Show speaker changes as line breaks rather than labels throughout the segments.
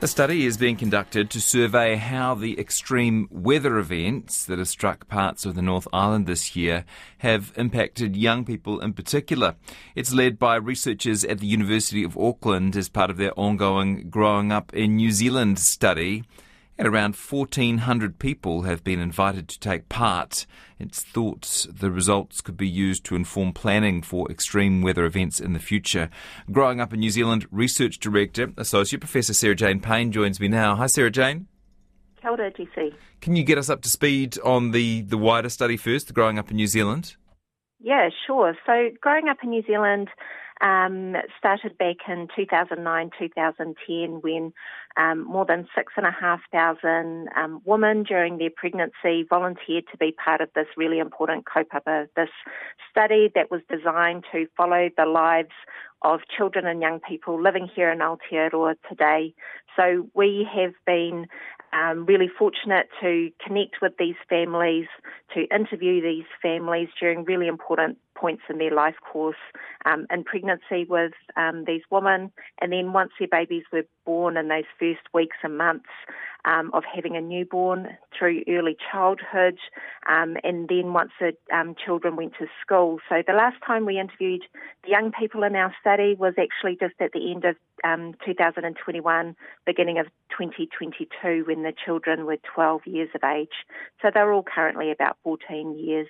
A study is being conducted to survey how the extreme weather events that have struck parts of the North Island this year have impacted young people in particular. It's led by researchers at the University of Auckland as part of their ongoing Growing Up in New Zealand study and around 1,400 people have been invited to take part. It's thought the results could be used to inform planning for extreme weather events in the future. Growing up in New Zealand, Research Director, Associate Professor Sarah Jane Paine joins me now. Hi, Sarah Jane.
Kia ora, Jesse.
Can you get us up to speed on the, the wider study first, the Growing Up in New Zealand?
Yeah, sure. So, Growing Up in New Zealand um, started back in 2009, 2010 when um, more than 6,500 um, women during their pregnancy volunteered to be part of this really important kaupapa, this study that was designed to follow the lives of children and young people living here in Aotearoa today. So we have been um, really fortunate to connect with these families, to interview these families during really important points in their life course um, in pregnancy with um, these women, and then once their babies were born in those first weeks and months um, of having a newborn through early childhood, um, and then once the um, children went to school. So the last time we interviewed the young people in our study was actually just at the end of um, 2021, beginning of 2022, when the children were 12 years of age. So they're all currently about 14 years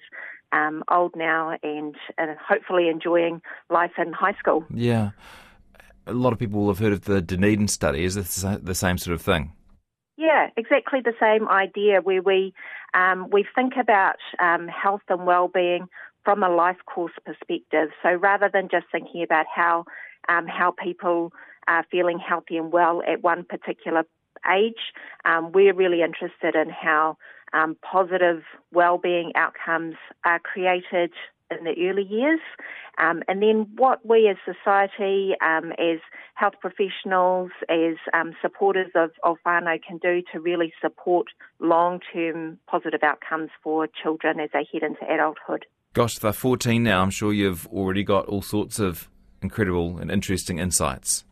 um, old now and, and hopefully enjoying life in high school.
Yeah. A lot of people will have heard of the Dunedin study. Is this the same sort of thing?
Yeah, exactly the same idea where we um, we think about um, health and well-being from a life course perspective. So rather than just thinking about how um, how people are feeling healthy and well at one particular age, um, we're really interested in how um, positive well-being outcomes are created in the early years, um, and then what we as society, um, as health professionals, as um, supporters of, of whānau can do to really support long-term positive outcomes for children as they head into adulthood.
Gosh, they're 14 now. I'm sure you've already got all sorts of incredible and interesting insights.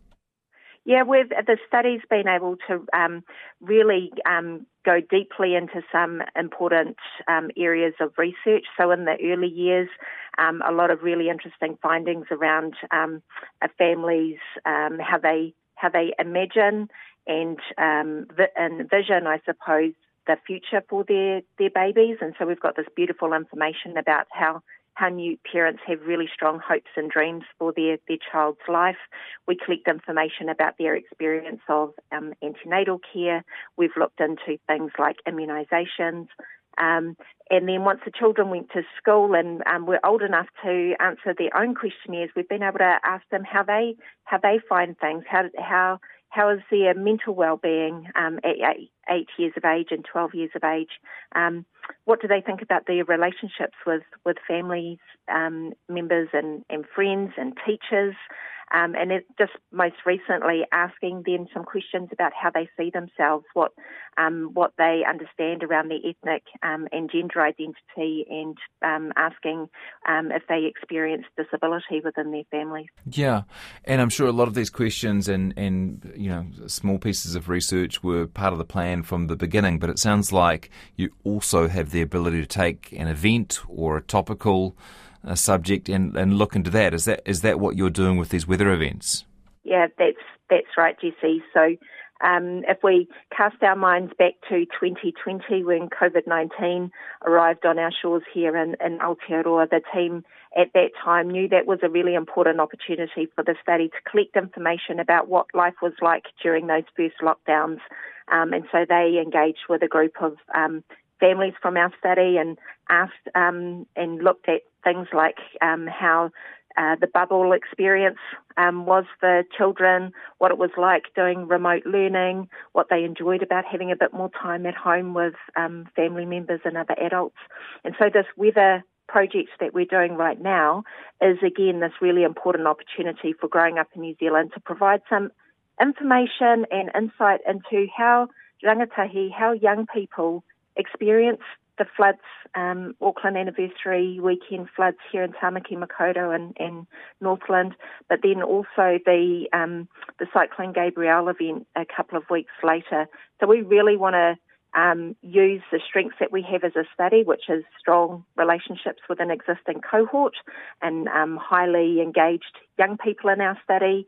Yeah, we've the study's been able to um, really um, go deeply into some important um, areas of research. So in the early years, um, a lot of really interesting findings around um, families, um, how they how they imagine and envision, I suppose, the future for their their babies. And so we've got this beautiful information about how how new parents have really strong hopes and dreams for their, their child's life. We collect information about their experience of um, antenatal care. We've looked into things like immunisations. Um, and then once the children went to school and um, were old enough to answer their own questionnaires, we've been able to ask them how they how they find things, how how how is their mental well-being um, at eight, eight, years of age and 12 years of age? Um, what do they think about their relationships with, with families, um, members and, and friends and teachers? Um, and it just most recently asking them some questions about how they see themselves, what um, what they understand around their ethnic um, and gender identity, and um, asking um, if they experience disability within their families.
Yeah, and I'm sure a lot of these questions and and you know small pieces of research were part of the plan from the beginning. But it sounds like you also have the ability to take an event or a topical subject and, and look into that. Is that is that what you're doing with these weather events?
Yeah, that's that's right, Jesse. So um, if we cast our minds back to 2020 when COVID 19 arrived on our shores here in, in Aotearoa, the team at that time knew that was a really important opportunity for the study to collect information about what life was like during those first lockdowns. Um, and so they engaged with a group of um, families from our study and asked um, and looked at things like um, how uh, the bubble experience um, was for children, what it was like doing remote learning, what they enjoyed about having a bit more time at home with um, family members and other adults. And so this weather project that we're doing right now is again this really important opportunity for growing up in New Zealand to provide some information and insight into how rangatahi, how young people experience the floods, um, Auckland anniversary weekend floods here in Tamaki Makaurau and, and Northland, but then also the um, the Cyclone Gabrielle event a couple of weeks later. So we really want to um, use the strengths that we have as a study, which is strong relationships with an existing cohort and um, highly engaged young people in our study,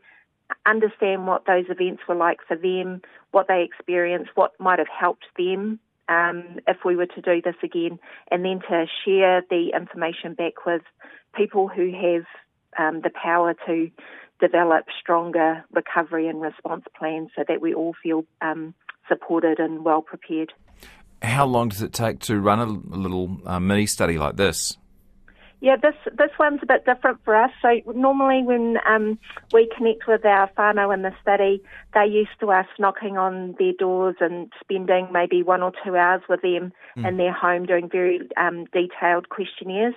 understand what those events were like for them, what they experienced, what might have helped them um, if we were to do this again, and then to share the information back with people who have um, the power to develop stronger recovery and response plans so that we all feel um, supported and well prepared.
How long does it take to run a, little uh, mini study like this?
Yeah, this this one's a bit different for us. So normally when um, we connect with our whānau in the study, they're used to us knocking on their doors and spending maybe one or two hours with them mm. in their home doing very um, detailed questionnaires.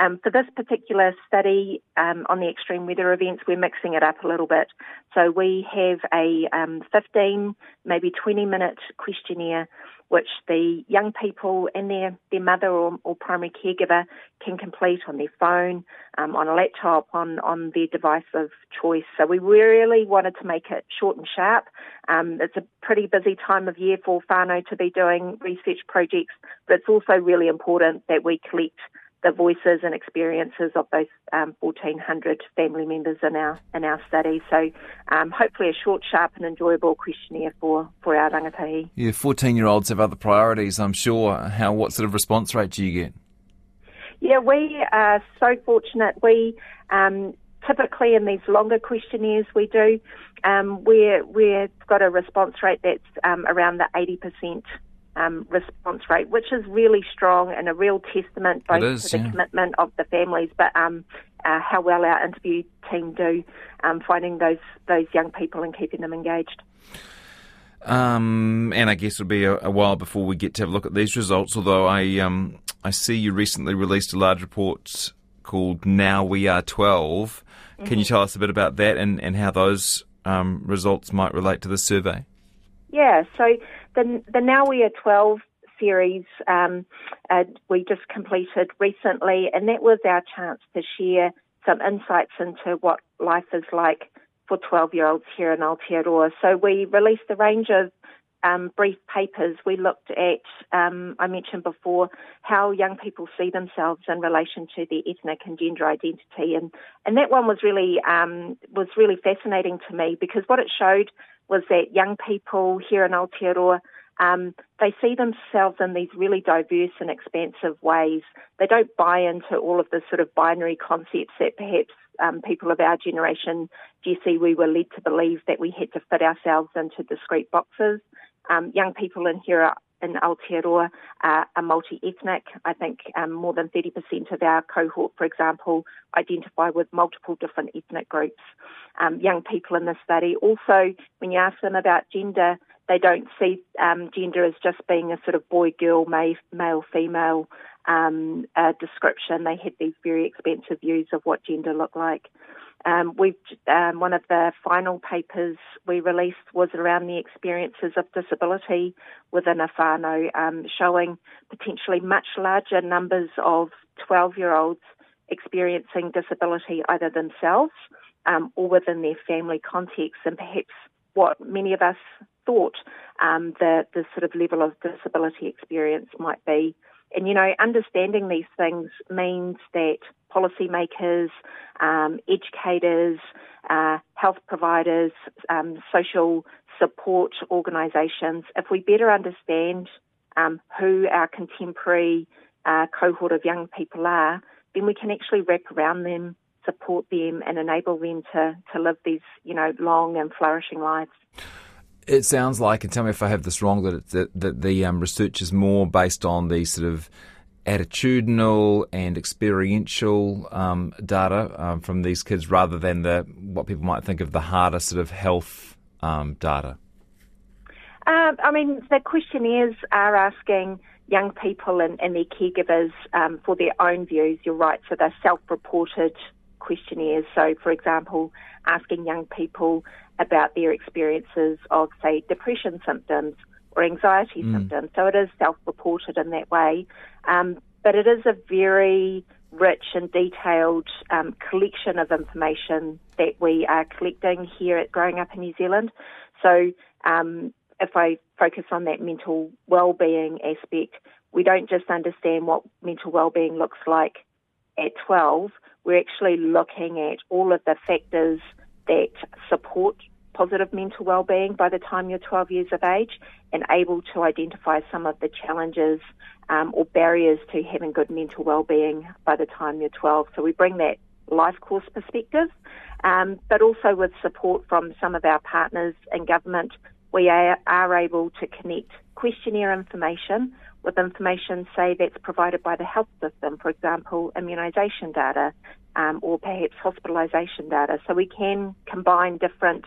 Um, for this particular study um, on the extreme weather events, we're mixing it up a little bit. So we have a um, 15, maybe 20 minute questionnaire which the young people and their, their mother or, or primary caregiver can complete on their phone, um, on a laptop, on, on their device of choice. So we really wanted to make it short and sharp. Um, it's a pretty busy time of year for whānau to be doing research projects, but it's also really important that we collect the voices and experiences of those um, 1,400 family members in our in our study. So, um, hopefully, a short, sharp, and enjoyable questionnaire for, for our rangatahi.
Yeah, 14 year olds have other priorities, I'm sure. How what sort of response rate do you get?
Yeah, we are so fortunate. We um, typically in these longer questionnaires we do, um, we're, we've got a response rate that's um, around the 80% um, response rate, which is really strong and a real testament both is, to the yeah. commitment of the families, but um, uh, how well our interview team do um, finding those those young people and keeping them engaged.
Um, and I guess it'll be a, a, while before we get to have a look at these results. Although I um, I see you recently released a large report called "Now We Are 12." Can mm-hmm. you tell us a bit about that and, and how those um, results might relate to the survey?
Yeah, so the, the Now We Are 12 series um, uh, we just completed recently, and that was our chance to share some insights into what life is like for 12 year olds here in Aotearoa. So we released a range of um, brief papers. We looked at, um, I mentioned before, how young people see themselves in relation to their ethnic and gender identity, and and that one was really um, was really fascinating to me because what it showed was that young people here in Aotearoa, um, they see themselves in these really diverse and expansive ways. They don't buy into all of the sort of binary concepts that perhaps um, people of our generation, Jesse, we were led to believe that we had to fit ourselves into discrete boxes. Um, young people in here in Aotearoa uh, are multi-ethnic. I think um, more than 30% of our cohort, for example, identify with multiple different ethnic groups. Um, young people in this study also, when you ask them about gender, they don't see um, gender as just being a sort of boy-girl, male-female um, uh, description. They had these very expansive views of what gender looked like. Um, we've um, one of the final papers we released was around the experiences of disability within a um, showing potentially much larger numbers of 12-year-olds experiencing disability either themselves um, or within their family context, and perhaps what many of us thought um, the the sort of level of disability experience might be. And, you know, understanding these things means that policymakers, um, educators, uh, health providers, um, social support organisations, if we better understand um, who our contemporary uh, cohort of young people are, then we can actually wrap around them, support them, and enable them to, to live these, you know, long and flourishing lives.
It sounds like, and tell me if I have this wrong, that, that, that the um, research is more based on the sort of attitudinal and experiential um, data um, from these kids rather than the what people might think of the harder sort of health um, data?
Uh, I mean, the questionnaires are asking young people and, and their caregivers um, for their own views. You're right, so they're self-reported questionnaires. So, for example, asking young people about their experiences of, say, depression symptoms or anxiety mm. symptoms. So it is self-reported in that way, um, but it is a very rich and detailed um, collection of information that we are collecting here at Growing Up in New Zealand. So um, if I focus on that mental well-being aspect, we don't just understand what mental well-being looks like at 12. We're actually looking at all of the factors that support positive mental well-being by the time you're 12 years of age and able to identify some of the challenges um, or barriers to having good mental well-being by the time you're 12. So we bring that life course perspective, um, but also with support from some of our partners in government, we are, are able to connect questionnaire information with information, say, that's provided by the health system, for example, immunisation data um, or perhaps hospitalisation data. So we can combine different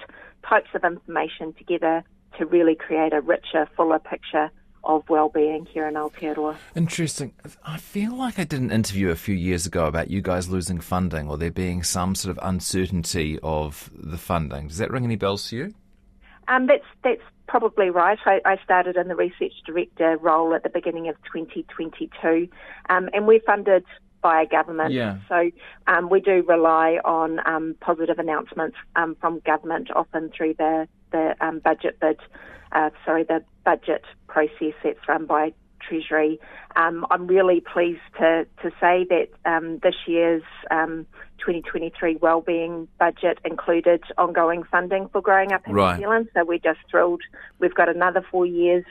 types of information together to really create a richer, fuller picture of well-being here in Aotearoa.
Interesting. I feel like I did an interview a few years ago about you guys losing funding or there being some sort of uncertainty of the funding. Does that ring any bells to you?
Um, that's that's probably right. I, I, started in the research director role at the beginning of 2022, um, and we're funded by a government.
Yeah.
So um, we do rely on um, positive announcements um, from government, often through the the um, budget bid, uh, sorry, the budget process that's run by Treasury. Um, I'm really pleased to, to say that um, this year's um, 2023 wellbeing budget included ongoing funding for growing up in right. New Zealand. So we're just thrilled. We've got another four years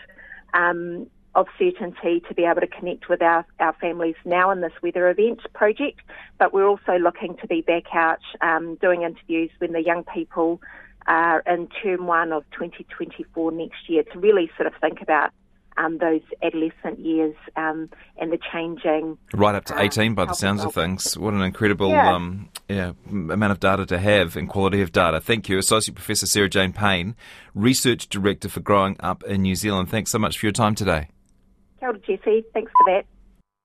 um, of certainty to be able to connect with our, our families now in this weather event project. But we're also looking to be back out um, doing interviews when the young people are in term one of 2024 next year to really sort of think about um, those adolescent years um, and the changing.
Right up to 18 by the sounds of things. What an incredible yeah. Um, yeah, amount of data to have and quality of data. Thank you, Associate Professor Sarah Jane Paine, Research Director for Growing Up in New Zealand. Thanks so much for your time today.
Kia ora, Jesse. Thanks for that.